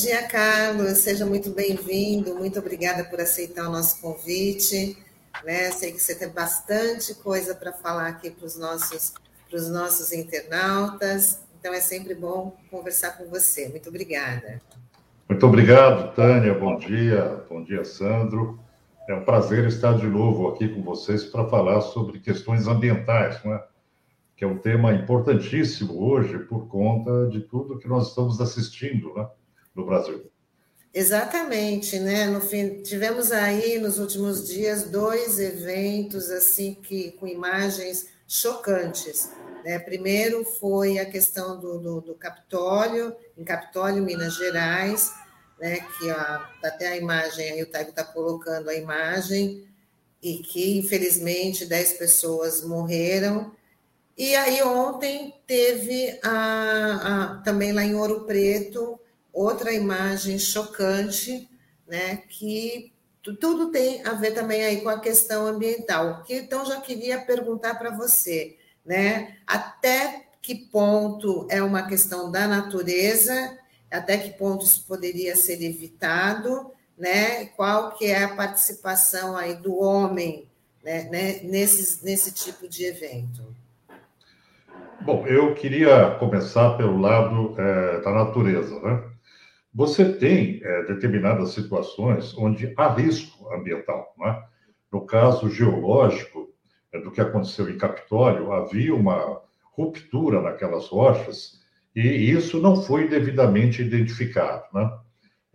Dia, Carlos. Seja muito bem-vindo. Muito obrigada por aceitar o nosso convite. Né? Sei que você tem bastante coisa para falar aqui para os nossos, os nossos internautas. Então é sempre bom conversar com você. Muito obrigada. Muito obrigado, Tânia. Bom dia. Bom dia, Sandro. É um prazer estar de novo aqui com vocês para falar sobre questões ambientais, né? que é um tema importantíssimo hoje por conta de tudo que nós estamos assistindo né? No Brasil. Exatamente, né? No fim, tivemos aí nos últimos dias dois eventos assim que com imagens chocantes. Né? Primeiro foi a questão do, do, do Capitólio, em Capitólio, Minas Gerais, né? Que até a imagem aí o Taigo está colocando a imagem e que infelizmente 10 pessoas morreram. E aí ontem teve a, a também lá em Ouro Preto outra imagem chocante, né, que tudo tem a ver também aí com a questão ambiental. Que então já queria perguntar para você, né, até que ponto é uma questão da natureza, até que ponto isso poderia ser evitado, né? Qual que é a participação aí do homem, né, né nesse, nesse tipo de evento? Bom, eu queria começar pelo lado é, da natureza, né? Você tem é, determinadas situações onde há risco ambiental. Né? No caso geológico, é, do que aconteceu em Capitólio, havia uma ruptura naquelas rochas e isso não foi devidamente identificado. Né?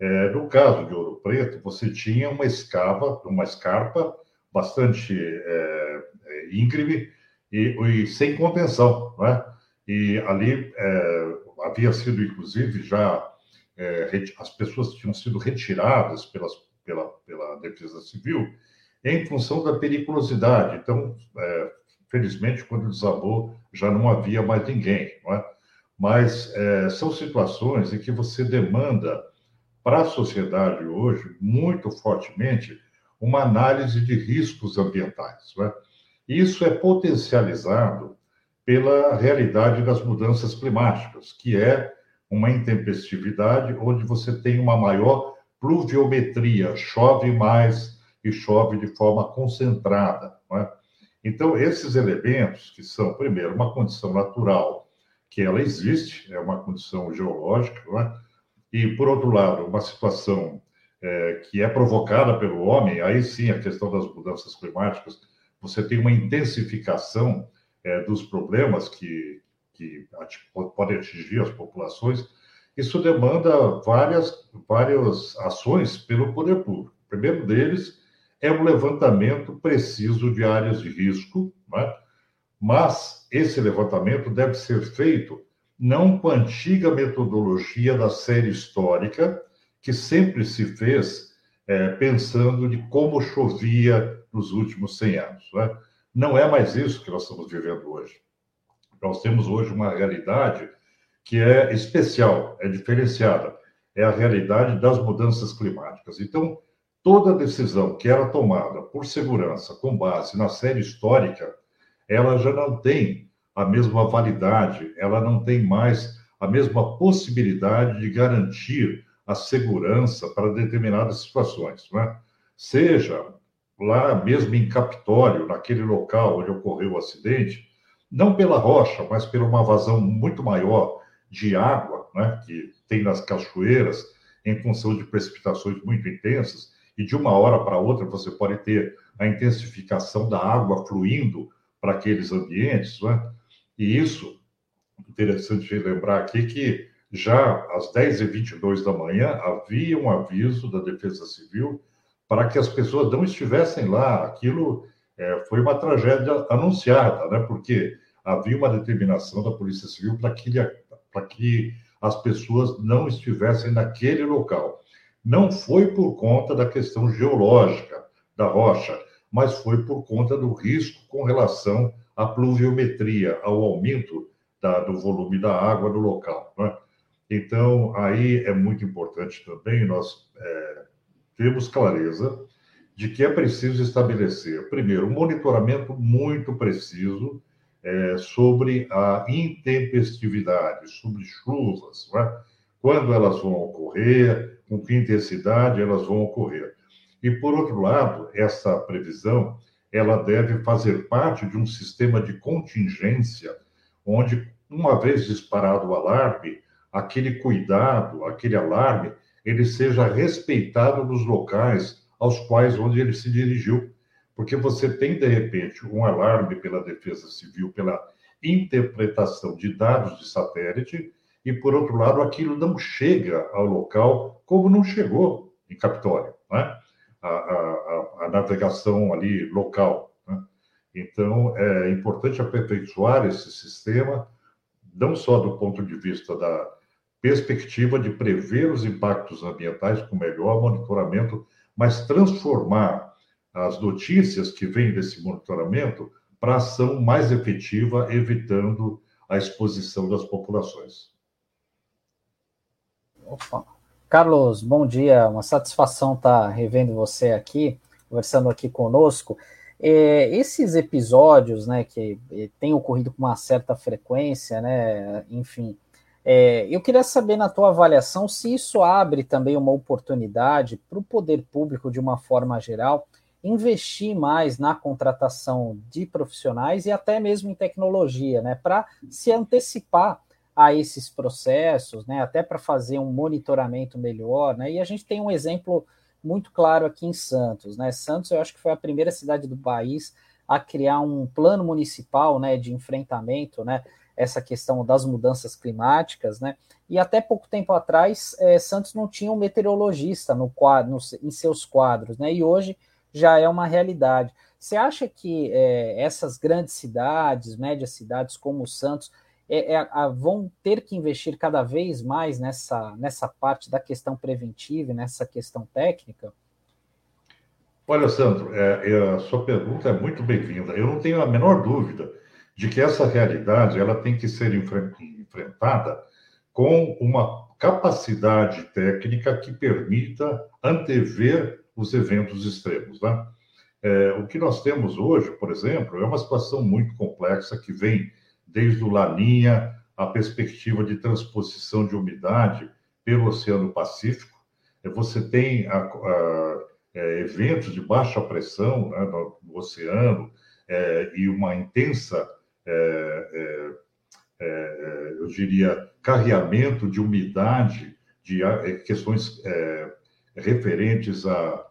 É, no caso de Ouro Preto, você tinha uma escava, uma escarpa bastante é, é íngreme e, e, sem contenção. Né? E ali é, havia sido, inclusive, já é, as pessoas tinham sido retiradas pelas, pela, pela Defesa Civil em função da periculosidade. Então, é, felizmente, quando desabou, já não havia mais ninguém. Não é? Mas é, são situações em que você demanda para a sociedade hoje, muito fortemente, uma análise de riscos ambientais. Não é? Isso é potencializado pela realidade das mudanças climáticas, que é uma intempestividade onde você tem uma maior pluviometria, chove mais e chove de forma concentrada. É? Então, esses elementos, que são, primeiro, uma condição natural, que ela existe, é uma condição geológica, é? e, por outro lado, uma situação é, que é provocada pelo homem, aí sim a questão das mudanças climáticas, você tem uma intensificação é, dos problemas que, que podem atingir as populações, isso demanda várias, várias ações pelo poder público. O primeiro deles é um levantamento preciso de áreas de risco, né? mas esse levantamento deve ser feito não com a antiga metodologia da série histórica, que sempre se fez é, pensando de como chovia nos últimos 100 anos. Né? Não é mais isso que nós estamos vivendo hoje. Nós temos hoje uma realidade que é especial, é diferenciada, é a realidade das mudanças climáticas. Então, toda decisão que era tomada por segurança com base na série histórica, ela já não tem a mesma validade, ela não tem mais a mesma possibilidade de garantir a segurança para determinadas situações, é? Seja lá mesmo em Capitólio, naquele local onde ocorreu o acidente, não pela rocha, mas por uma vazão muito maior de água, né, que tem nas cachoeiras, em função de precipitações muito intensas, e de uma hora para outra você pode ter a intensificação da água fluindo para aqueles ambientes, né? E isso, interessante lembrar aqui que já às 10h22 da manhã havia um aviso da Defesa Civil para que as pessoas não estivessem lá. Aquilo é, foi uma tragédia anunciada, né? Porque havia uma determinação da Polícia Civil para que, que as pessoas não estivessem naquele local. Não foi por conta da questão geológica da rocha, mas foi por conta do risco com relação à pluviometria, ao aumento da, do volume da água no local. Né? Então, aí é muito importante também nós é, termos clareza de que é preciso estabelecer, primeiro, um monitoramento muito preciso é, sobre a intempestividade, sobre chuvas, é? quando elas vão ocorrer, com que intensidade elas vão ocorrer. E, por outro lado, essa previsão ela deve fazer parte de um sistema de contingência, onde, uma vez disparado o alarme, aquele cuidado, aquele alarme, ele seja respeitado nos locais aos quais onde ele se dirigiu, porque você tem de repente um alarme pela Defesa Civil pela interpretação de dados de satélite e por outro lado aquilo não chega ao local como não chegou em Capitólio, né? a, a, a, navegação ali local. Né? Então é importante aperfeiçoar esse sistema não só do ponto de vista da perspectiva de prever os impactos ambientais com melhor monitoramento, mas transformar as notícias que vêm desse monitoramento para ação mais efetiva, evitando a exposição das populações. Opa. Carlos, bom dia, uma satisfação estar revendo você aqui, conversando aqui conosco. É, esses episódios, né, que é, têm ocorrido com uma certa frequência, né, enfim, é, eu queria saber, na tua avaliação, se isso abre também uma oportunidade para o poder público, de uma forma geral, investir mais na contratação de profissionais e até mesmo em tecnologia, né, para se antecipar a esses processos, né, até para fazer um monitoramento melhor, né, e a gente tem um exemplo muito claro aqui em Santos, né, Santos eu acho que foi a primeira cidade do país a criar um plano municipal, né, de enfrentamento, né, essa questão das mudanças climáticas, né? E até pouco tempo atrás, é, Santos não tinha um meteorologista no quadro, no, em seus quadros, né? E hoje já é uma realidade. Você acha que é, essas grandes cidades, médias cidades como Santos, é, é vão ter que investir cada vez mais nessa, nessa parte da questão preventiva e nessa questão técnica? Olha, Sandro, é, é, a sua pergunta é muito bem-vinda. Eu não tenho a menor dúvida de que essa realidade ela tem que ser enfrentada com uma capacidade técnica que permita antever os eventos extremos. Né? É, o que nós temos hoje, por exemplo, é uma situação muito complexa que vem desde o Laninha, a perspectiva de transposição de umidade pelo Oceano Pacífico. É, você tem a, a, é, eventos de baixa pressão né, no, no oceano é, e uma intensa é, é, eu diria, carreamento de umidade, de questões referentes a,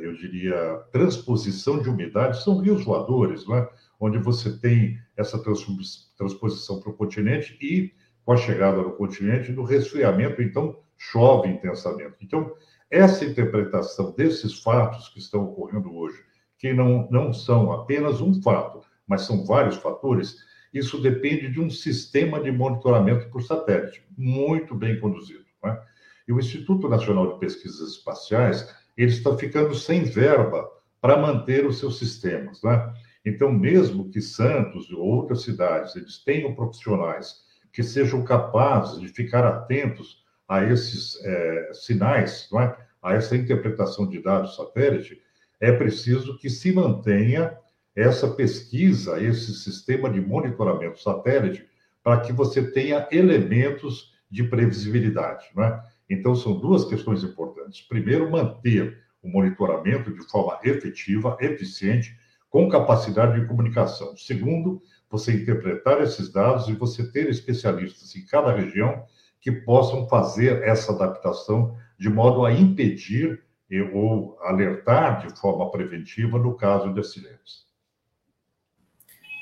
eu diria, transposição de umidade, são rios voadores, né? onde você tem essa transposição para o continente e, com a chegada no continente, no resfriamento, então chove intensamente. Então, essa interpretação desses fatos que estão ocorrendo hoje, que não, não são apenas um fato, mas são vários fatores, isso depende de um sistema de monitoramento por satélite, muito bem conduzido. Né? E o Instituto Nacional de Pesquisas Espaciais, ele está ficando sem verba para manter os seus sistemas. Né? Então, mesmo que Santos ou outras cidades eles tenham profissionais que sejam capazes de ficar atentos a esses é, sinais, é? a essa interpretação de dados satélite, é preciso que se mantenha essa pesquisa, esse sistema de monitoramento satélite, para que você tenha elementos de previsibilidade. Não é? Então, são duas questões importantes. Primeiro, manter o monitoramento de forma efetiva, eficiente, com capacidade de comunicação. Segundo, você interpretar esses dados e você ter especialistas em cada região que possam fazer essa adaptação de modo a impedir ou alertar de forma preventiva no caso de acidentes.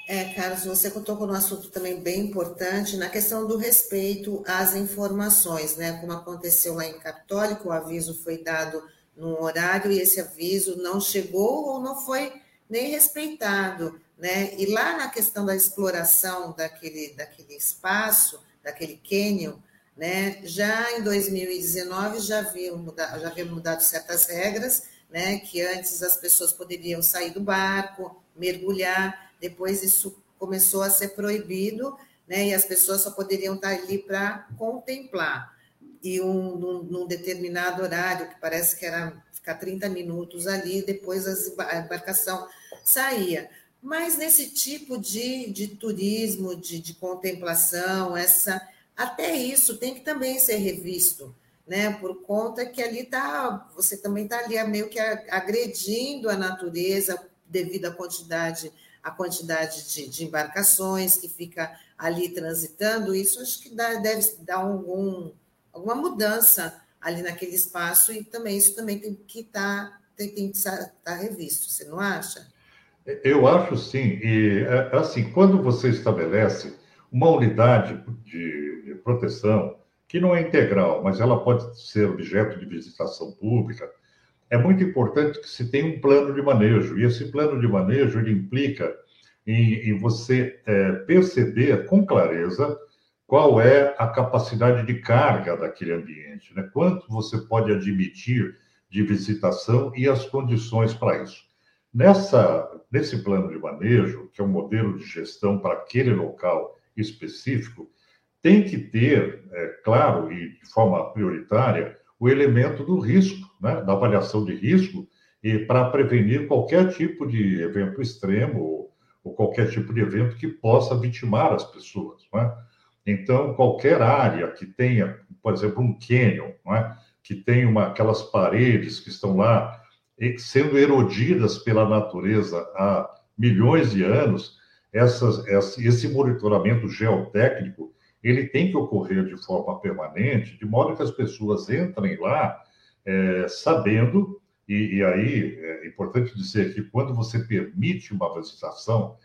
É, Carlos, você tocou num assunto também bem importante, na questão do respeito às informações, né? Como aconteceu lá em Capitólio, que o aviso foi dado num horário e esse aviso não chegou ou não foi nem respeitado, né? E lá na questão da exploração daquele, daquele espaço, daquele cânion, né? Já em 2019 já haviam mudado, já haviam mudado certas regras, né? Que antes as pessoas poderiam sair do barco, mergulhar, depois isso começou a ser proibido, né? E as pessoas só poderiam estar ali para contemplar. E um, num, num, determinado horário, que parece que era ficar 30 minutos ali, depois a embarcação saía. Mas nesse tipo de, de turismo, de, de contemplação, essa até isso tem que também ser revisto, né? Por conta que ali tá, você também está ali meio que agredindo a natureza devido à quantidade, à quantidade de, de embarcações que fica ali transitando. Isso acho que dá, deve dar algum, alguma mudança ali naquele espaço e também isso também tem que estar tá, tem, tem que estar tá revisto. Você não acha? Eu acho sim. E é, assim, quando você estabelece uma unidade de, de proteção que não é integral, mas ela pode ser objeto de visitação pública, é muito importante que se tenha um plano de manejo. E esse plano de manejo ele implica em, em você é, perceber com clareza qual é a capacidade de carga daquele ambiente, né? quanto você pode admitir de visitação e as condições para isso. Nessa, nesse plano de manejo, que é um modelo de gestão para aquele local específico, tem que ter, é, claro, e de forma prioritária, o elemento do risco, né, da avaliação de risco, e para prevenir qualquer tipo de evento extremo ou, ou, qualquer tipo de evento que possa vitimar as pessoas. Né? Então, qualquer área que tenha, por exemplo, um canyon, né, que tem uma, aquelas paredes que estão lá sendo erodidas pela natureza há milhões de anos, essas, esse monitoramento geotécnico ele tem que ocorrer de forma permanente, de modo que as pessoas entrem lá é, sabendo, e, e, aí é importante dizer que quando você permite uma visitação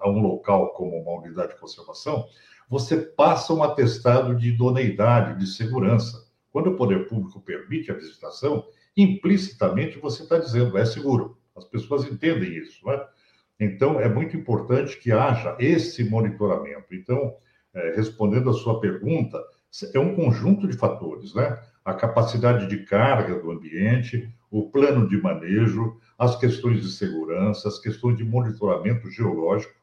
a um local como uma unidade de conservação, você passa um atestado de idoneidade, de segurança. Quando o poder público permite a visitação, implicitamente você está dizendo é seguro. As pessoas entendem isso, né? Então, é muito importante que haja esse monitoramento. Então, é, respondendo a sua pergunta, é um conjunto de fatores, né? A capacidade de carga do ambiente, o plano de manejo, as questões de segurança, as questões de monitoramento geológico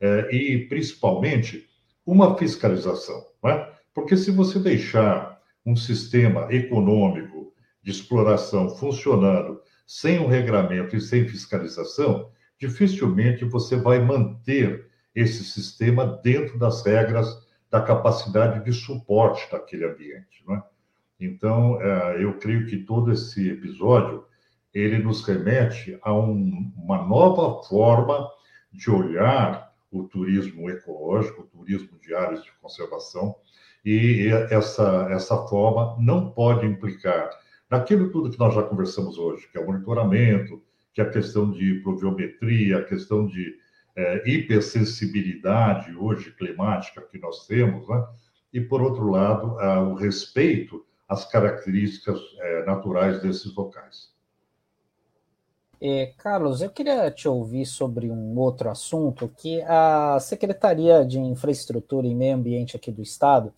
é, e, principalmente, uma fiscalização, né? Porque se você deixar um sistema econômico de exploração funcionando sem um regramento e sem fiscalização, dificilmente você vai manter esse sistema dentro das regras da capacidade de suporte daquele ambiente. Né? Então, é, eu creio que todo esse episódio ele nos remete a um, uma nova forma de olhar o turismo ecológico, o turismo de áreas de conservação, e essa, essa forma não pode implicar naquilo tudo que nós já conversamos hoje, que é o monitoramento, que é a questão de pluviometria, a questão de é, hipersensibilidade hoje climática que nós temos, né? e, por outro lado, o respeito às características é, naturais desses locais. É, Carlos, eu queria te ouvir sobre um outro assunto que a Secretaria de Infraestrutura e Meio Ambiente aqui do Estado,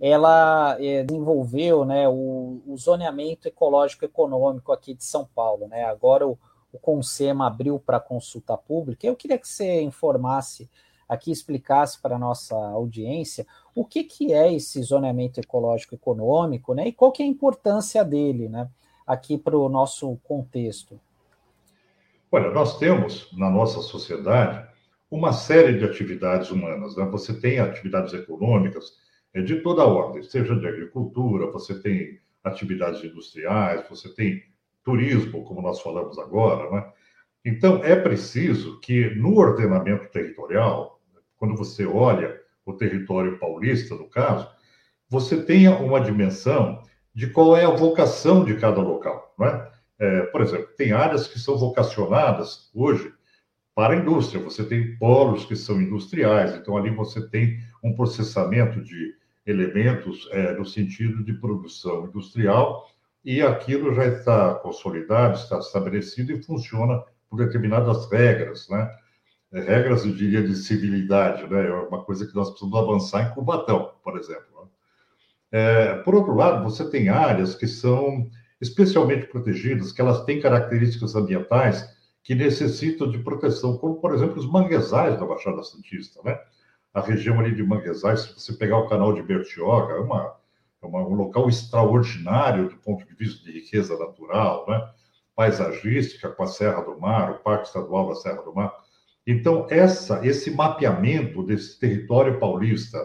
ela é, desenvolveu né, o, o, zoneamento ecológico econômico aqui de São Paulo. Né? Agora o, o CONSEMA abriu para consulta pública. Eu queria que você informasse aqui, explicasse para a nossa audiência o que, que é esse zoneamento ecológico econômico né, e qual que é a importância dele né, aqui para o nosso contexto. Olha, nós temos na nossa sociedade uma série de atividades humanas. Né? Você tem atividades econômicas é, de toda ordem, seja de agricultura, você tem atividades industriais, você tem turismo, como nós falamos agora, né? Então, é preciso que no ordenamento territorial, quando você olha o território paulista, no caso, você tenha uma dimensão de qual é a vocação de cada local. Não é? É, por exemplo, tem áreas que são vocacionadas hoje para a indústria, você tem polos que são industriais, então ali você tem um processamento de elementos é, no sentido de produção industrial e aquilo já está consolidado, está estabelecido e funciona por determinadas regras, né? Regras, eu diria, de civilidade, né? É uma coisa que nós precisamos avançar em Cubatão, por exemplo. Né? É, por outro lado, você tem áreas que são especialmente protegidas, que elas têm características ambientais que necessitam de proteção, como, por exemplo, os manguezais da Baixada Santista, né? A região ali de manguezais, se você pegar o canal de Bertioga, é uma é uma, um local extraordinário do ponto de vista de riqueza natural, né? paisagística, com a Serra do Mar, o Parque Estadual da Serra do Mar. Então, essa, esse mapeamento desse território paulista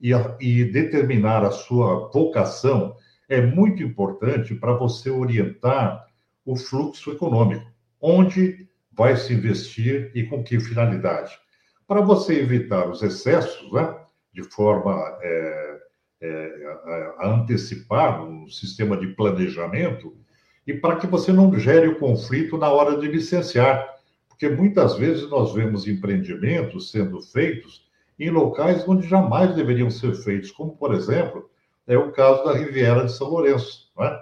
e, a, e determinar a sua vocação é muito importante para você orientar o fluxo econômico, onde vai se investir e com que finalidade. Para você evitar os excessos, né, de forma é, é, a, antecipar um sistema de planejamento, e para que você não gere o conflito na hora de licenciar, porque muitas vezes nós vemos empreendimentos sendo feitos em locais onde jamais deveriam ser feitos, como, por exemplo, é o caso da Riviera de São Lourenço. Né?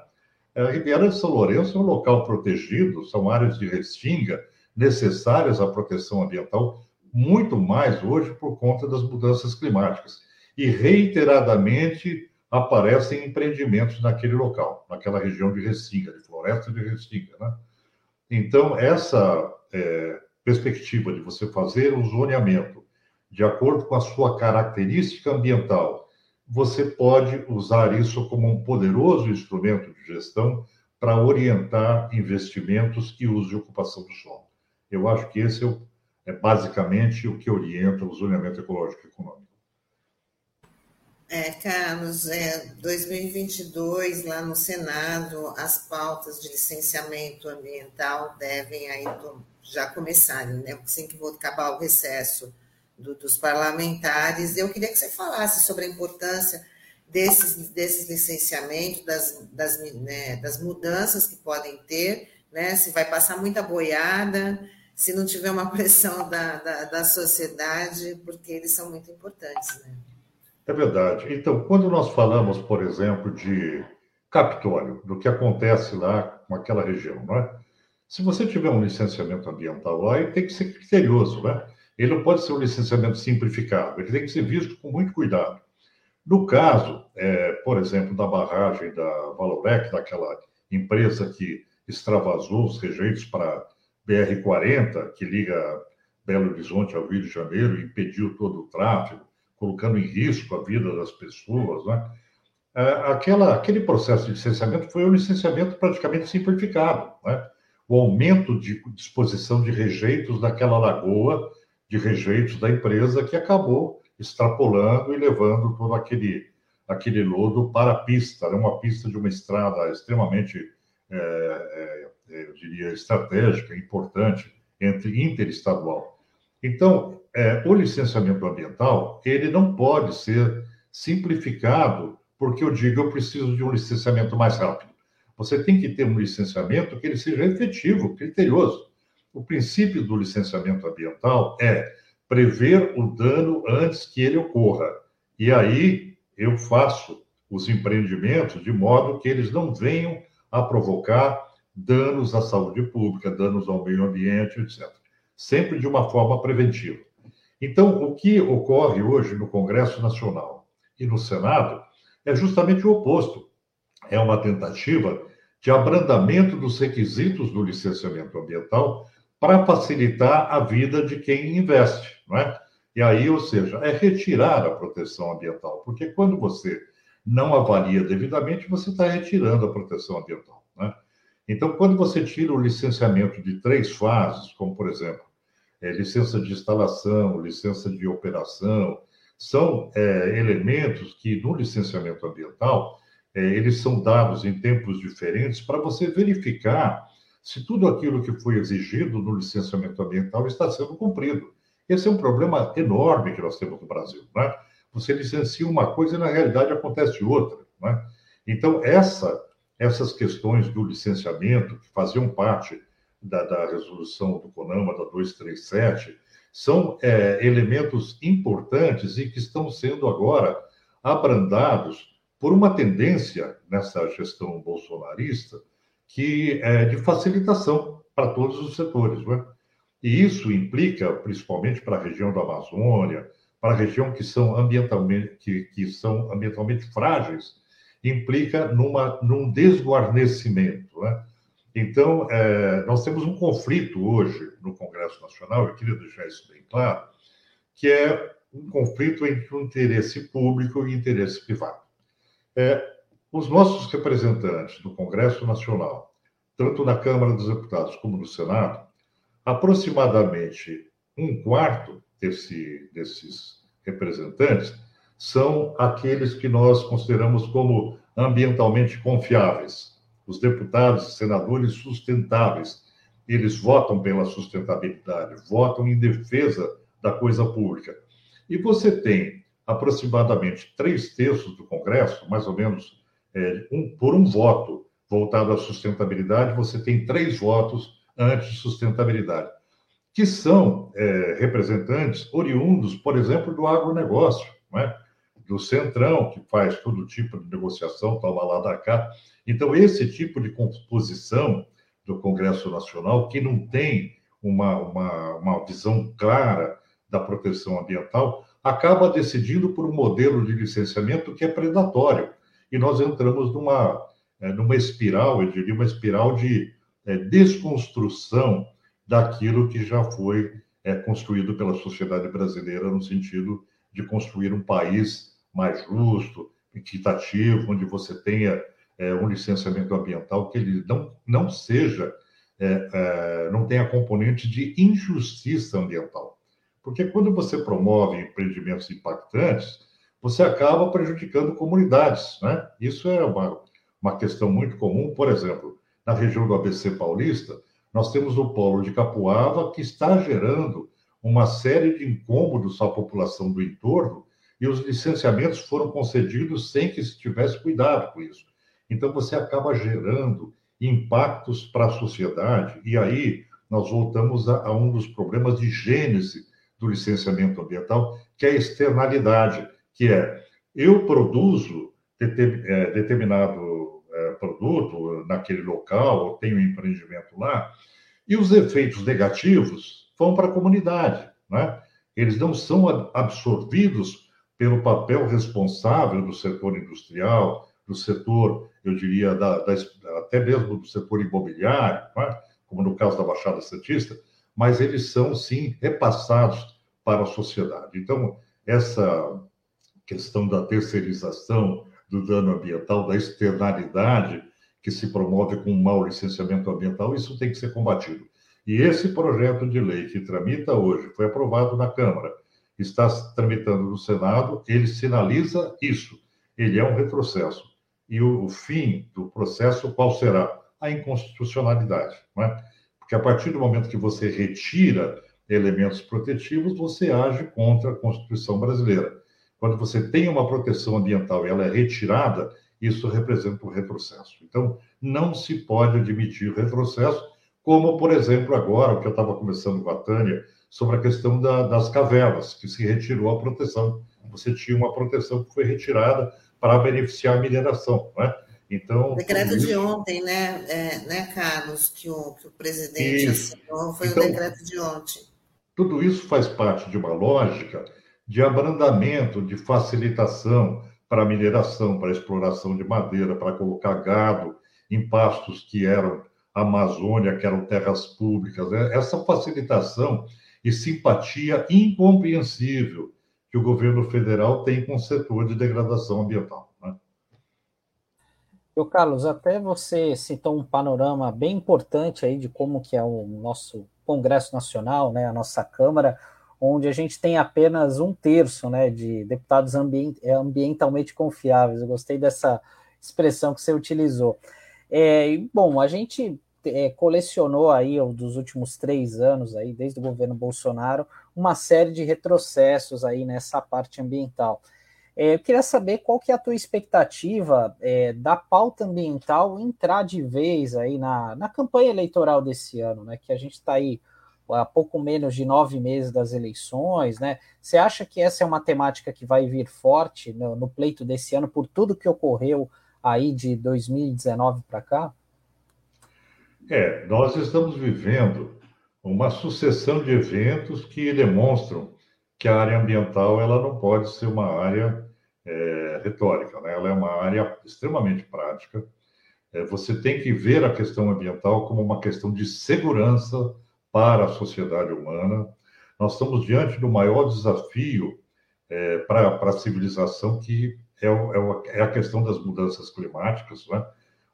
A Riviera de São Lourenço é um local protegido, são áreas de restinga necessárias à proteção ambiental, muito mais hoje por conta das mudanças climáticas. E reiteradamente aparecem empreendimentos naquele local, naquela região de restinga, de floresta de restinga. Né? Então, essa é, perspectiva de você fazer o zoneamento de acordo com a sua característica ambiental, você pode usar isso como um poderoso instrumento de gestão para orientar investimentos e uso de ocupação do solo. Eu acho que esse é, o, é basicamente o que orienta o zoneamento ecológico e econômico. É, Carlos, é, 2022, lá no Senado, as pautas de licenciamento ambiental devem aí já começarem, né? Assim que vou acabar o recesso do, dos parlamentares. Eu queria que você falasse sobre a importância desses, desses licenciamentos, das, das, né, das mudanças que podem ter, né? Se vai passar muita boiada, se não tiver uma pressão da, da, da sociedade, porque eles são muito importantes, né? É verdade. Então, quando nós falamos, por exemplo, de Capitólio, do que acontece lá com aquela região, não é? Se você tiver um licenciamento ambiental lá, ele tem que ser criterioso, né? Ele não pode ser um licenciamento simplificado, ele tem que ser visto com muito cuidado. No caso, é, por exemplo, da barragem da Valorec, daquela empresa que extravasou os rejeitos para BR-40, que liga Belo Horizonte ao Rio de Janeiro, e impediu todo o tráfego, colocando em risco a vida das pessoas, né? É, aquela, aquele processo de licenciamento foi um licenciamento praticamente simplificado, né? O aumento de disposição de rejeitos daquela lagoa de rejeitos da empresa que acabou extrapolando e levando todo aquele, aquele lodo para a pista, né? uma pista de uma estrada extremamente, é, é, é, eu diria, estratégica, importante, entre interestadual. Então, é, o licenciamento ambiental, ele não pode ser simplificado porque eu digo eu preciso de um licenciamento mais rápido. Você tem que ter um licenciamento que ele seja efetivo, criterioso. O princípio do licenciamento ambiental é prever o dano antes que ele ocorra. E aí eu faço os empreendimentos de modo que eles não venham a provocar danos à saúde pública, danos ao meio ambiente, etc. Sempre de uma forma preventiva. Então, o que ocorre hoje no Congresso Nacional e no Senado é justamente o oposto. É uma tentativa de abrandamento dos requisitos do licenciamento ambiental para facilitar a vida de quem investe, não é? E aí, ou seja, é retirar a proteção ambiental, porque quando você não avalia devidamente, você está retirando a proteção ambiental, né? Então, quando você tira o licenciamento de três fases, como por exemplo, é, licença de instalação, licença de operação, são é, elementos que no licenciamento ambiental é, eles são dados em tempos diferentes para você verificar se tudo aquilo que foi exigido no licenciamento ambiental está sendo cumprido. Esse é um problema enorme que nós temos no Brasil. Né? Você licencia uma coisa e, na realidade, acontece outra. Né? Então, essa, essas questões do licenciamento, que faziam parte da, da resolução do CONAMA, da 237, são é, elementos importantes e que estão sendo agora abrandados por uma tendência nessa gestão bolsonarista que é de facilitação para todos os setores. Né? E isso implica, principalmente para a região da Amazônia, para a região que são ambientalmente, que, que são ambientalmente frágeis, implica numa, num desguarnecimento. Né? Então, é, nós temos um conflito hoje no Congresso Nacional, eu queria deixar isso bem claro, que é um conflito entre o interesse público e o interesse privado. É, os nossos representantes do Congresso Nacional, tanto na Câmara dos Deputados como no Senado, aproximadamente um quarto desse, desses representantes são aqueles que nós consideramos como ambientalmente confiáveis. Os deputados e senadores sustentáveis, eles votam pela sustentabilidade, votam em defesa da coisa pública. E você tem aproximadamente três terços do Congresso, mais ou menos, é, um, por um voto voltado à sustentabilidade, você tem três votos anti-sustentabilidade, que são é, representantes oriundos, por exemplo, do agronegócio, é? Do Centrão, que faz todo tipo de negociação, toma lá da cá. Então, esse tipo de composição do Congresso Nacional, que não tem uma, uma, uma visão clara da proteção ambiental, acaba decidindo por um modelo de licenciamento que é predatório. E nós entramos numa, é, numa espiral, eu diria, uma espiral de é, desconstrução daquilo que já foi é, construído pela sociedade brasileira no sentido de construir um país mais justo, equitativo, onde você tenha é, um licenciamento ambiental que ele não, não seja, é, é, não tenha componente de injustiça ambiental. Porque quando você promove empreendimentos impactantes, você acaba prejudicando comunidades. Né? Isso é uma, uma questão muito comum. Por exemplo, na região do ABC Paulista, nós temos o polo de Capuava, que está gerando uma série de incômodos à população do entorno, e os licenciamentos foram concedidos sem que se tivesse cuidado com isso. Então, você acaba gerando impactos para a sociedade, e aí nós voltamos a, a, um dos problemas de gênese do licenciamento ambiental, que é a externalidade, que é eu produzo é, determinado é, produto naquele local, ou tenho um empreendimento lá, e os efeitos negativos vão para a comunidade, né? Eles não são absorvidos pelo papel responsável do setor industrial, do setor, eu diria, da, da, até mesmo do setor imobiliário, é? como no caso da Baixada Santista, mas eles são, sim, repassados para a sociedade. Então, essa questão da terceirização do dano ambiental, da externalidade que se promove com um mau licenciamento ambiental, isso tem que ser combatido. E esse projeto de lei que tramita hoje foi aprovado na Câmara está tramitando no Senado, ele sinaliza isso. Ele é um retrocesso. E o, o fim do processo, qual será? A inconstitucionalidade. Não é? Porque a partir do momento que você retira elementos protetivos, você age contra a Constituição brasileira. Quando você tem uma proteção ambiental e ela é retirada, isso representa um retrocesso. Então, não se pode admitir retrocesso, como, por exemplo, agora, o que eu estava conversando com a Tânia, sobre a questão da, das cavernas, que se retirou a proteção. Você tinha uma proteção que foi retirada para beneficiar a mineração, né? Então, o decreto isso... de ontem, né, é, né, Carlos, que o, que o presidente isso. assinou, foi então, o decreto de ontem. Tudo isso faz parte de uma lógica de abrandamento, de facilitação para a mineração, para a exploração de madeira, para colocar gado em pastos que eram Amazônia, que eram terras públicas. Né? Essa facilitação e simpatia incompreensível que o governo federal tem com o setor de degradação ambiental. Né? Eu, Carlos, até você citou um panorama bem importante aí de como que é o nosso Congresso Nacional, né, a nossa Câmara, onde a gente tem apenas um terço né, de deputados ambientalmente confiáveis. Eu gostei dessa expressão que você utilizou. É, bom, a gente é, colecionou aí, dos últimos três anos, aí, desde o governo Bolsonaro, uma série de retrocessos aí nessa parte ambiental. É, eu queria saber qual que é a tua expectativa é, da pauta ambiental entrar de vez aí na, na campanha eleitoral desse ano, né? Que a gente está aí há pouco menos de nove meses das eleições, né? Você acha que essa é uma temática que vai vir forte no, no pleito desse ano por tudo que ocorreu aí de 2019 para cá? É, nós estamos vivendo uma sucessão de eventos que demonstram que a área ambiental ela não pode ser uma área é, retórica, né? ela é uma área extremamente prática. É, você tem que ver a questão ambiental como uma questão de segurança para a sociedade humana. Nós estamos diante do maior desafio é, para a civilização, que é, é, é, a questão das mudanças climáticas, né?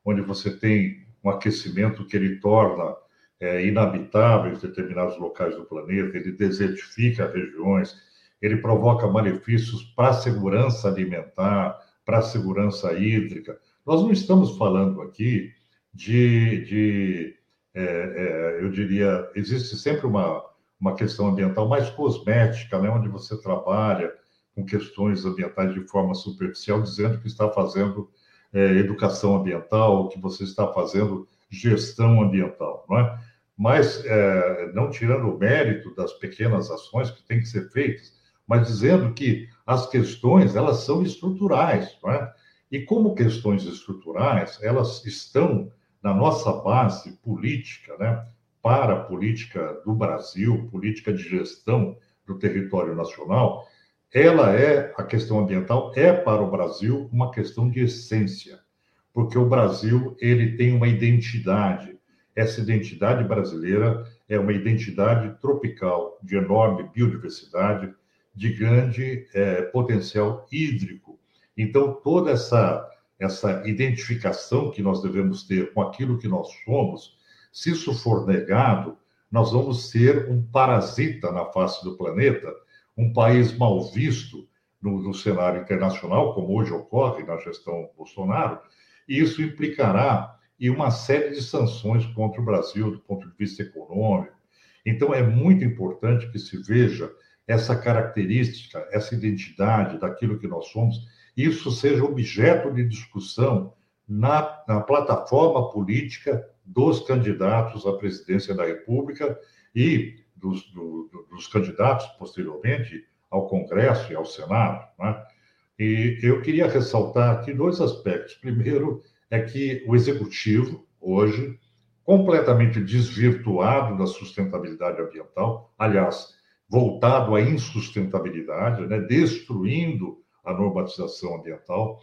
onde você tem um aquecimento que ele torna é, inabitáveis determinados locais do planeta, ele desertifica regiões, ele provoca malefícios para a segurança alimentar, para a segurança hídrica. Nós não estamos falando aqui de, de é, é, eu diria, existe sempre uma, uma questão ambiental mais cosmética, né, onde você trabalha com questões ambientais de forma superficial, dizendo que está fazendo é, educação ambiental, que você está fazendo gestão ambiental, não é? Mas é, não tirando o mérito das pequenas ações que têm que ser feitas, mas dizendo que as questões elas são estruturais, não é? E como questões estruturais, elas estão na nossa base política, né? Para a política do Brasil, política de gestão do território nacional, ela é a questão ambiental é para o Brasil uma questão de essência, porque o Brasil ele tem uma identidade. Essa identidade brasileira é uma identidade tropical de enorme biodiversidade, de grande é, potencial hídrico. Então toda essa essa identificação que nós devemos ter com aquilo que nós somos, se isso for negado, nós vamos ser um parasita na face do planeta um país mal visto no, no, cenário internacional, como hoje ocorre na gestão Bolsonaro, e isso implicará em uma série de sanções contra o Brasil do ponto de vista econômico. Então, é muito importante que se veja essa característica, essa identidade daquilo que nós somos, isso seja objeto de discussão na, na plataforma política dos candidatos à presidência da República e dos, do, dos candidatos posteriormente ao Congresso e ao Senado. Né? E eu queria ressaltar aqui dois aspectos. Primeiro, é que o executivo, hoje, completamente desvirtuado da sustentabilidade ambiental, aliás, voltado à insustentabilidade, né? destruindo a normatização ambiental,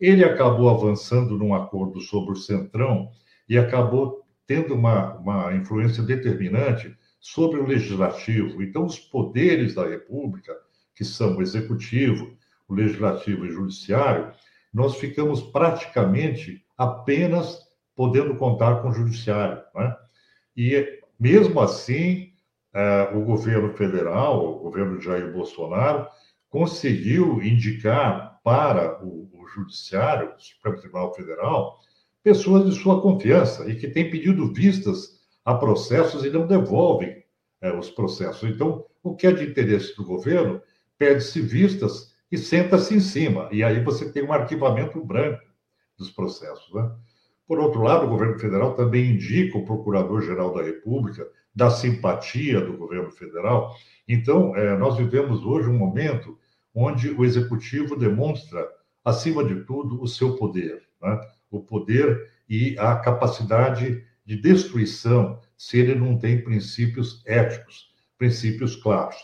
ele acabou avançando num acordo sobre o Centrão e acabou tendo uma, uma influência determinante sobre o legislativo. Então, os poderes da República, que são o executivo, o legislativo e o judiciário, nós ficamos praticamente apenas podendo contar com o judiciário. Né? E, mesmo assim, eh, o governo federal, o governo Jair Bolsonaro, conseguiu indicar para o, o judiciário, o Supremo Tribunal Federal, pessoas de sua confiança e que têm pedido vistas a processos e não devolvem é, os processos. Então, o que é de interesse do governo, pede-se vistas e senta-se em cima. E aí você tem um arquivamento branco dos processos. Né? Por outro lado, o governo federal também indica o Procurador-Geral da República, da simpatia do governo federal. Então, é, nós vivemos hoje um momento onde o executivo demonstra, acima de tudo, o seu poder. Né? O poder e a capacidade de destruição se ele não tem princípios éticos, princípios claros.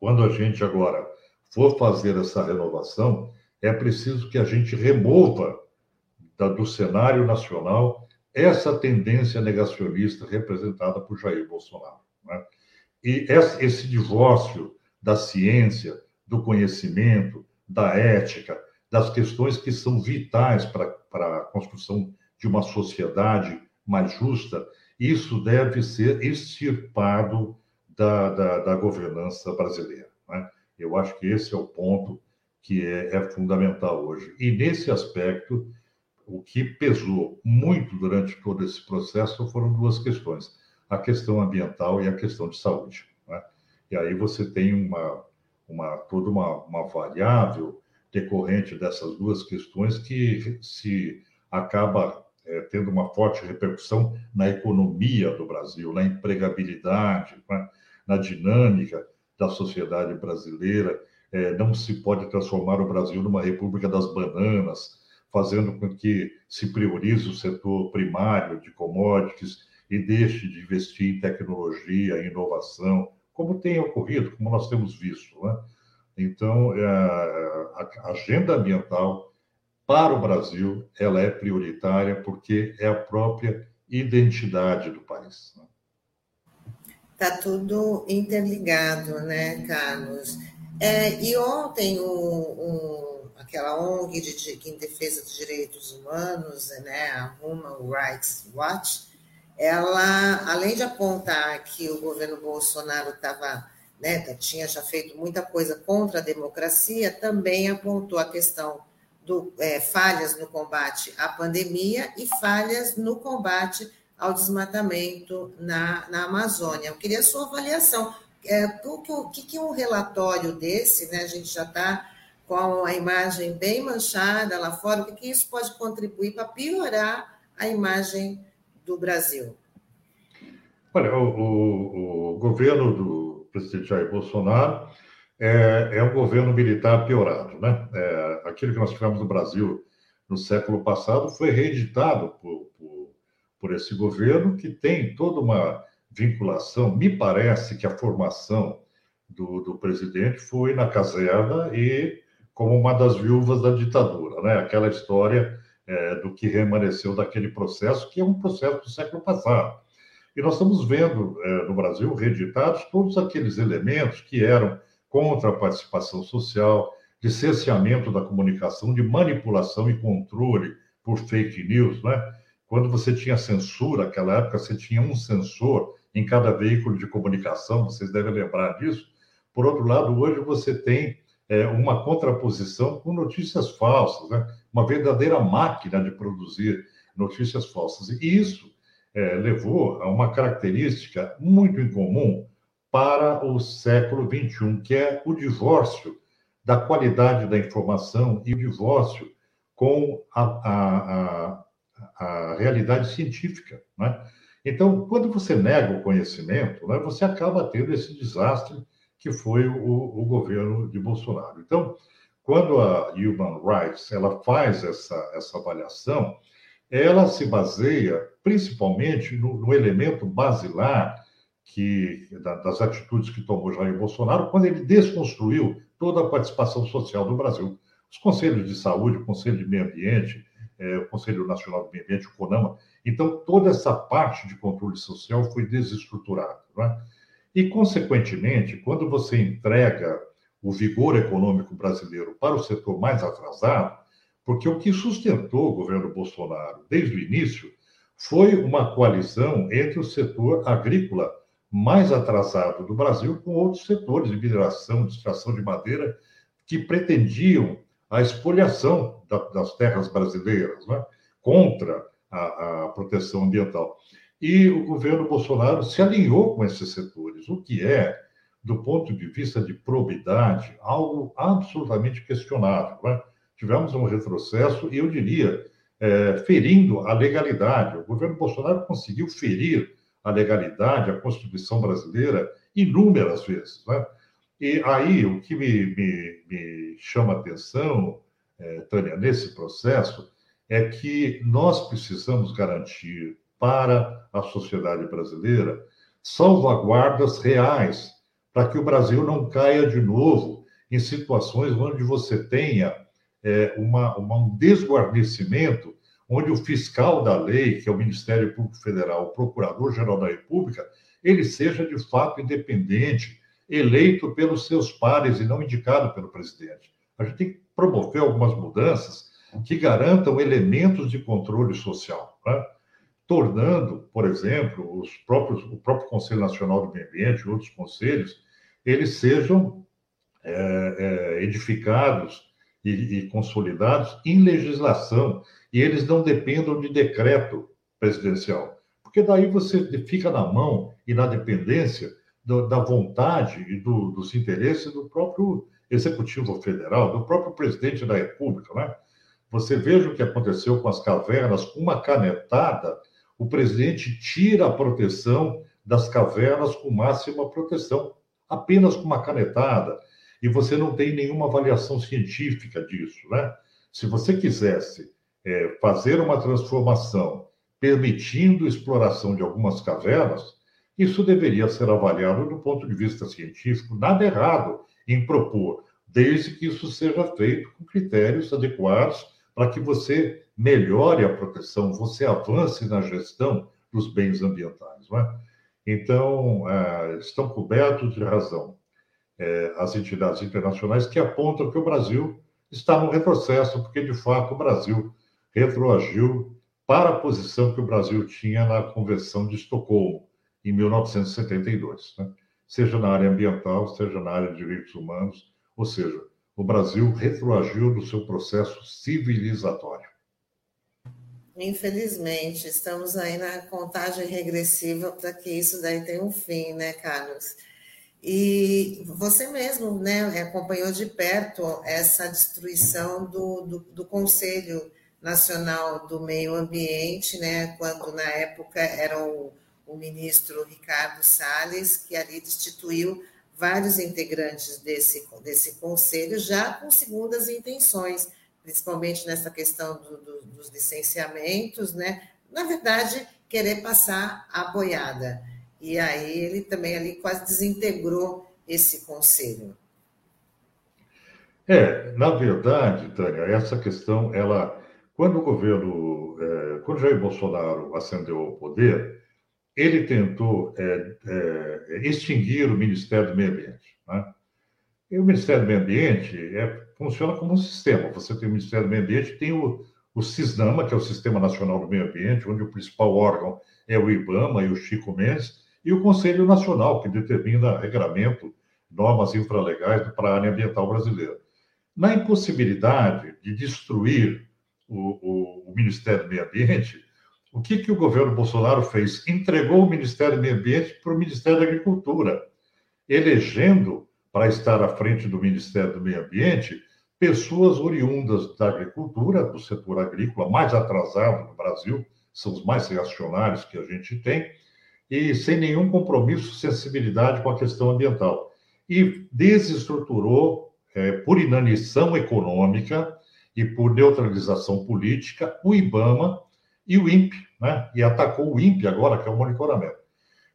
Quando a gente agora for fazer essa renovação, é preciso que a gente remova da, do cenário nacional essa tendência negacionista representada por Jair Bolsonaro. Né? E esse divórcio da ciência, do conhecimento, da ética, das questões que são vitais para, para a construção de uma sociedade mais justa, isso deve ser extirpado da, da, da governança brasileira. Né? Eu acho que esse é o ponto que é, é fundamental hoje. E nesse aspecto, o que pesou muito durante todo esse processo foram duas questões: a questão ambiental e a questão de saúde. Né? E aí você tem uma, uma toda uma, uma variável decorrente dessas duas questões que se acaba é, tendo uma forte repercussão na economia do Brasil, na empregabilidade, né? na dinâmica da sociedade brasileira. É, não se pode transformar o Brasil numa república das bananas, fazendo com que se priorize o setor primário de commodities e deixe de investir em tecnologia, em inovação, como tem ocorrido, como nós temos visto. Né? Então, é, a agenda ambiental para o Brasil, ela é prioritária porque é a própria identidade do país. Está né? tudo interligado, né, Carlos? É, e ontem, o, o, aquela ONG de, de, em defesa dos direitos humanos, né, a Human Rights Watch, ela, além de apontar que o governo Bolsonaro estava né, tinha já feito muita coisa contra a democracia, também apontou a questão do é, falhas no combate à pandemia e falhas no combate ao desmatamento na, na Amazônia. Eu queria a sua avaliação. É, o que, que um relatório desse, né, a gente já está com a imagem bem manchada lá fora, o que, que isso pode contribuir para piorar a imagem do Brasil? Olha, o, o, o governo do presidente Jair Bolsonaro é, é um governo militar piorado. Né? É, aquilo que nós tivemos no Brasil no século passado foi reeditado por, por, por esse governo, que tem toda uma vinculação. Me parece que a formação do, do presidente foi na caserna e como uma das viúvas da ditadura, né? aquela história é, do que remanesceu daquele processo, que é um processo do século passado. E nós estamos vendo é, no Brasil reeditados todos aqueles elementos que eram contra a participação social, de cerceamento da comunicação, de manipulação e controle por fake news, né? Quando você tinha censura, naquela época você tinha um censor em cada veículo de comunicação, vocês devem lembrar disso. Por outro lado, hoje você tem é, uma contraposição com notícias falsas, né? uma verdadeira máquina de produzir notícias falsas. E isso é, levou a uma característica muito incomum para o século XXI, que é o divórcio da qualidade da informação e o divórcio com a, a, a, a realidade científica. Né? Então, quando você nega o conhecimento, né, você acaba tendo esse desastre que foi o, o governo de Bolsonaro. Então, quando a Human Rights ela faz essa, essa avaliação, ela se baseia principalmente no, no elemento basilar que, das atitudes que tomou Jair Bolsonaro quando ele desconstruiu toda a participação social do Brasil. Os conselhos de saúde, o Conselho de Meio Ambiente, é, o Conselho Nacional do Meio Ambiente, o CONAMA. Então, toda essa parte de controle social foi desestruturada. É? E, consequentemente, quando você entrega o vigor econômico brasileiro para o setor mais atrasado, porque o que sustentou o governo Bolsonaro desde o início foi uma coalizão entre o setor agrícola mais atrasado do Brasil com outros setores de mineração, de extração de madeira, que pretendiam a expoliação da, das terras brasileiras, né? contra a, a proteção ambiental. E o governo Bolsonaro se alinhou com esses setores, o que é, do ponto de vista de probidade, algo absolutamente questionável. Né? tivemos um retrocesso, e eu diria, é, ferindo a legalidade. O governo Bolsonaro conseguiu ferir a legalidade, a Constituição brasileira, inúmeras vezes. Né? E aí, o que me, me, me chama a atenção, é, Tânia, nesse processo, é que nós precisamos garantir para a sociedade brasileira salvaguardas reais, para que o Brasil não caia de novo em situações onde você tenha é, uma, uma, um desguarnecimento, onde o fiscal da lei, que é o Ministério Público Federal, o Procurador-Geral da República, ele seja de fato independente, eleito pelos seus pares e não indicado pelo presidente. A gente tem que promover algumas mudanças que garantam elementos de controle social, né? tornando, por exemplo, os próprios, o próprio Conselho Nacional do Meio Ambiente e outros conselhos, eles sejam é, é, edificados e, e consolidados em legislação, e eles não dependam de decreto presidencial. Porque daí você fica na mão e na dependência do, da vontade e do, dos interesses do próprio Executivo Federal, do próprio presidente da República, né? Você veja o que aconteceu com as cavernas, com uma canetada, o presidente tira a proteção das cavernas com máxima proteção, apenas com uma canetada e você não tem nenhuma avaliação científica disso, né? Se você quisesse é, fazer uma transformação permitindo exploração de algumas cavernas, isso deveria ser avaliado do ponto de vista científico. Nada errado em propor, desde que isso seja feito com critérios adequados para que você melhore a proteção, você avance na gestão dos bens ambientais. Não é? Então, é, estão cobertos de razão é, as entidades internacionais que apontam que o Brasil está no retrocesso, porque, de fato, o Brasil retroagiu para a posição que o Brasil tinha na Convenção de Estocolmo, em 1972. Né? seja na área ambiental, seja na área de direitos humanos, ou seja, o Brasil retroagiu no seu processo civilizatório. Infelizmente, estamos aí na contagem regressiva para que isso daí tenha um fim, né, Carlos? E você mesmo né, acompanhou de perto essa destruição do, do, do, Conselho Nacional do Meio Ambiente, né, quando na época era o, o ministro Ricardo Salles, que ali destituiu vários integrantes desse, desse conselho, já com segundas intenções principalmente nessa questão do, do, dos licenciamentos, né? Na verdade, querer passar a boiada. E aí ele também ali quase desintegrou esse conselho. É, na verdade, Tânia, essa questão, ela, quando o governo, é, quando Jair Bolsonaro ascendeu ao poder, ele tentou é, é, extinguir o Ministério do Meio Ambiente. Né? E o Ministério do Meio Ambiente é funciona como um sistema. Você tem o Ministério do Meio Ambiente, tem o, o CISNAMA, que é o Sistema Nacional do Meio Ambiente, onde o principal órgão é o IBAMA e o Chico Mendes, e o Conselho Nacional, que determina regramento, normas infralegais para a área ambiental brasileira. Na impossibilidade de destruir o, o, o Ministério do Meio Ambiente, o que, que o governo Bolsonaro fez? Entregou o Ministério do Meio Ambiente para o Ministério da Agricultura, elegendo para estar à frente do Ministério do Meio Ambiente pessoas oriundas da agricultura, do setor agrícola mais atrasado no Brasil, são os mais reacionários que a gente tem, e sem nenhum compromisso, sensibilidade com a questão ambiental. E desestruturou, é, por inanição econômica e por neutralização política, o IBAMA e o INPE, né? e atacou o INPE agora, que é o monitoramento.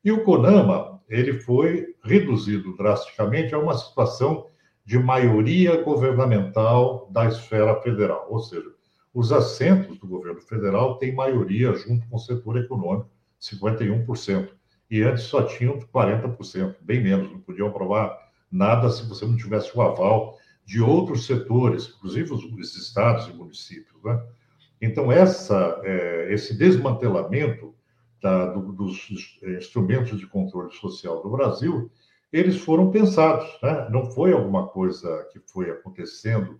E o CONAMA, ele foi reduzido drasticamente a uma situação de maioria governamental da esfera federal, ou seja, os assentos do governo federal têm maioria junto com o setor econômico, 51%, e antes só tinham 40%, bem menos, não podiam aprovar nada se você não tivesse o aval de outros setores, inclusive os, os estados e municípios. Né? Então, essa, é, esse desmantelamento da, do, dos instrumentos de controle social do Brasil eles foram pensados, né? não foi alguma coisa que foi acontecendo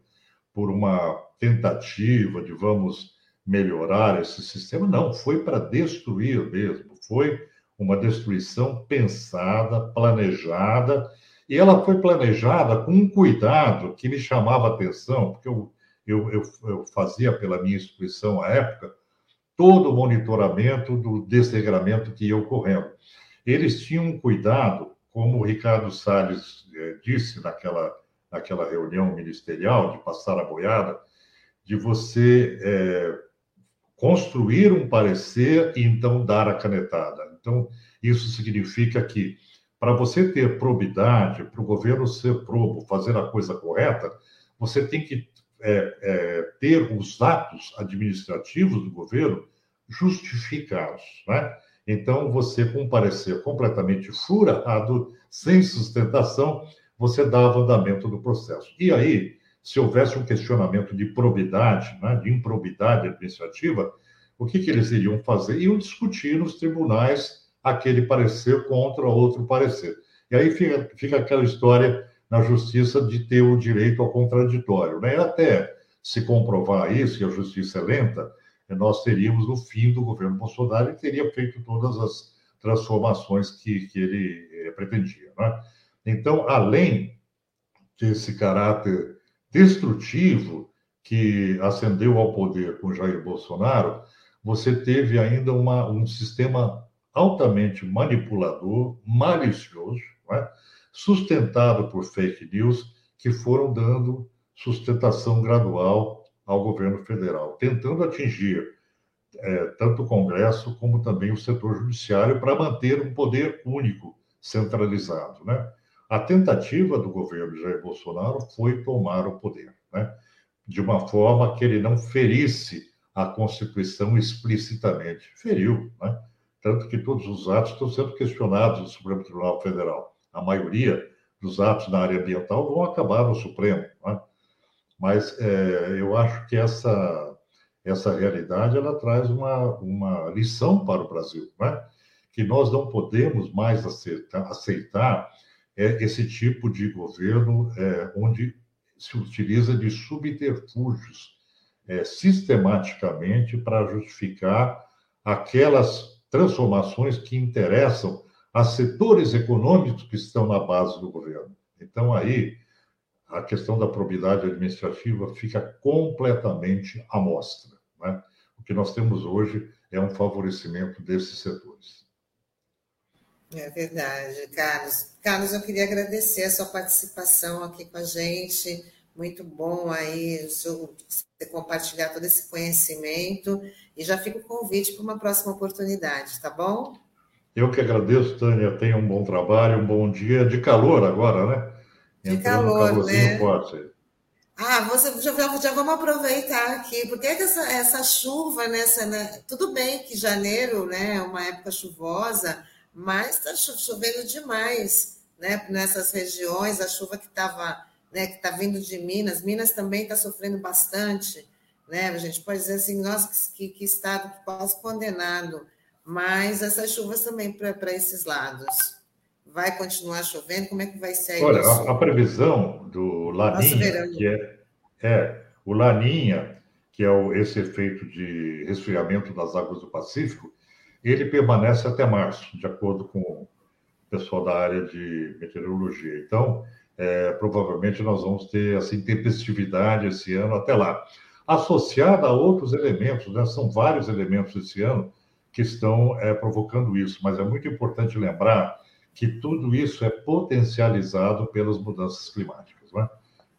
por uma tentativa de vamos melhorar esse sistema, não, foi para destruir mesmo, foi uma destruição pensada, planejada, e ela foi planejada com um cuidado que me chamava atenção, porque eu, eu, eu, eu fazia pela minha instituição à época todo o monitoramento do desregramento que ia ocorrendo. Eles tinham um cuidado como o Ricardo Salles eh, disse naquela, naquela reunião ministerial de passar a boiada, de você eh, construir um parecer e então dar a canetada. Então, isso significa que, para você ter probidade, para o governo ser probo, fazer a coisa correta, você tem que é, ter os atos administrativos do governo justificados. Né? Então, você, com um parecer completamente furado, sem sustentação, você dava andamento do processo. E aí, se houvesse um questionamento de probidade, né, de improbidade administrativa, o que, que eles iriam fazer? Iam discutir nos tribunais aquele parecer contra outro parecer. E aí fica, fica aquela história na justiça de ter o direito ao contraditório. Né? Até se comprovar isso, e a justiça é lenta, nós teríamos o fim do governo Bolsonaro e teria feito todas as transformações que, que ele eh, pretendia. Né? Então, além desse caráter destrutivo que ascendeu ao poder com Jair Bolsonaro, você teve ainda uma, um sistema altamente manipulador, malicioso, né? sustentado por fake news, que foram dando sustentação gradual ao governo federal, tentando atingir é, tanto o Congresso como também o setor judiciário para manter um poder único, centralizado. Né? A tentativa do governo Jair Bolsonaro foi tomar o poder, né? de uma forma que ele não ferisse a Constituição explicitamente. Feriu, né? Tanto que todos os atos estão sendo questionados no Supremo Tribunal Federal. A maioria dos atos na área ambiental vão acabar no Supremo. Né? Mas é, eu acho que essa, essa realidade ela traz uma, uma lição para o Brasil, né? que nós não podemos mais aceitar, aceitar é, esse tipo de governo é, onde se utiliza de subterfúgios é, sistematicamente para justificar aquelas transformações que interessam a setores econômicos que estão na base do governo. Então, aí, a questão da probidade administrativa fica completamente à mostra. Né? O que nós temos hoje é um favorecimento desses setores. É verdade, Carlos. Carlos, eu queria agradecer a sua participação aqui com a gente. Muito bom aí você compartilhar todo esse conhecimento. E já fica o convite para uma próxima oportunidade, tá bom? Eu que agradeço, Tânia. Tenha um bom trabalho, um bom dia de calor agora, né? De calor, né? Forte. Ah, você, já, já, vamos aproveitar aqui, porque é essa, essa chuva, nessa, né? tudo bem que janeiro né, é uma época chuvosa, mas está chovendo demais né, nessas regiões, a chuva que estava né, que está vindo de Minas, Minas também está sofrendo bastante, né? A gente pode dizer assim, nossa, que, que estado quase condenado, mas essas chuvas também para esses lados. Vai continuar chovendo? Como é que vai ser? Olha, a, a, previsão do Laninha, que é, é o Laninha, que é o, esse efeito de resfriamento das águas do Pacífico, ele permanece até março, de acordo com o pessoal da área de meteorologia. Então, é, provavelmente nós vamos ter assim tempestividade esse ano até lá, associada a outros elementos, né? São vários elementos esse ano que estão é, provocando isso, mas é muito importante lembrar que tudo isso é potencializado pelas mudanças climáticas. Né?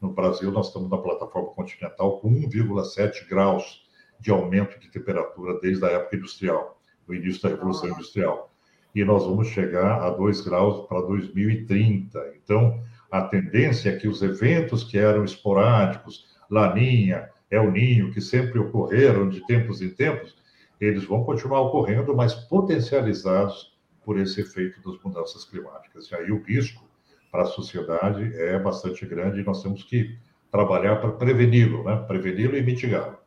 No Brasil, nós estamos na plataforma continental com 1,7 graus de aumento de temperatura desde a época industrial, do início da Revolução Industrial. E nós vamos chegar a 2 graus para 2030. Então, a tendência é que os eventos que eram esporádicos, Laninha, El Ninho, que sempre ocorreram de tempos em tempos, eles vão continuar ocorrendo, mas potencializados por esse efeito das mudanças climáticas. E aí o risco para a sociedade é bastante grande e nós temos que trabalhar para preveni-lo, né? preveni-lo e mitigá-lo.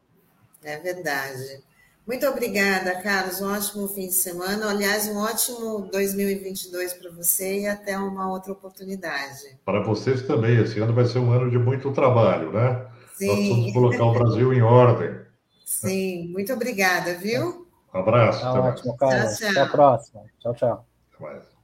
É verdade. Muito obrigada, Carlos. Um ótimo fim de semana. Aliás, um ótimo 2022 para você e até uma outra oportunidade. Para vocês também. Esse ano vai ser um ano de muito trabalho, né? Sim. Nós vamos colocar o Brasil em ordem. Sim, muito obrigada, viu? Um abraço. Tá ótimo, Carlos. Tchau, tchau. Até a próxima. Tchau, tchau. Até mais.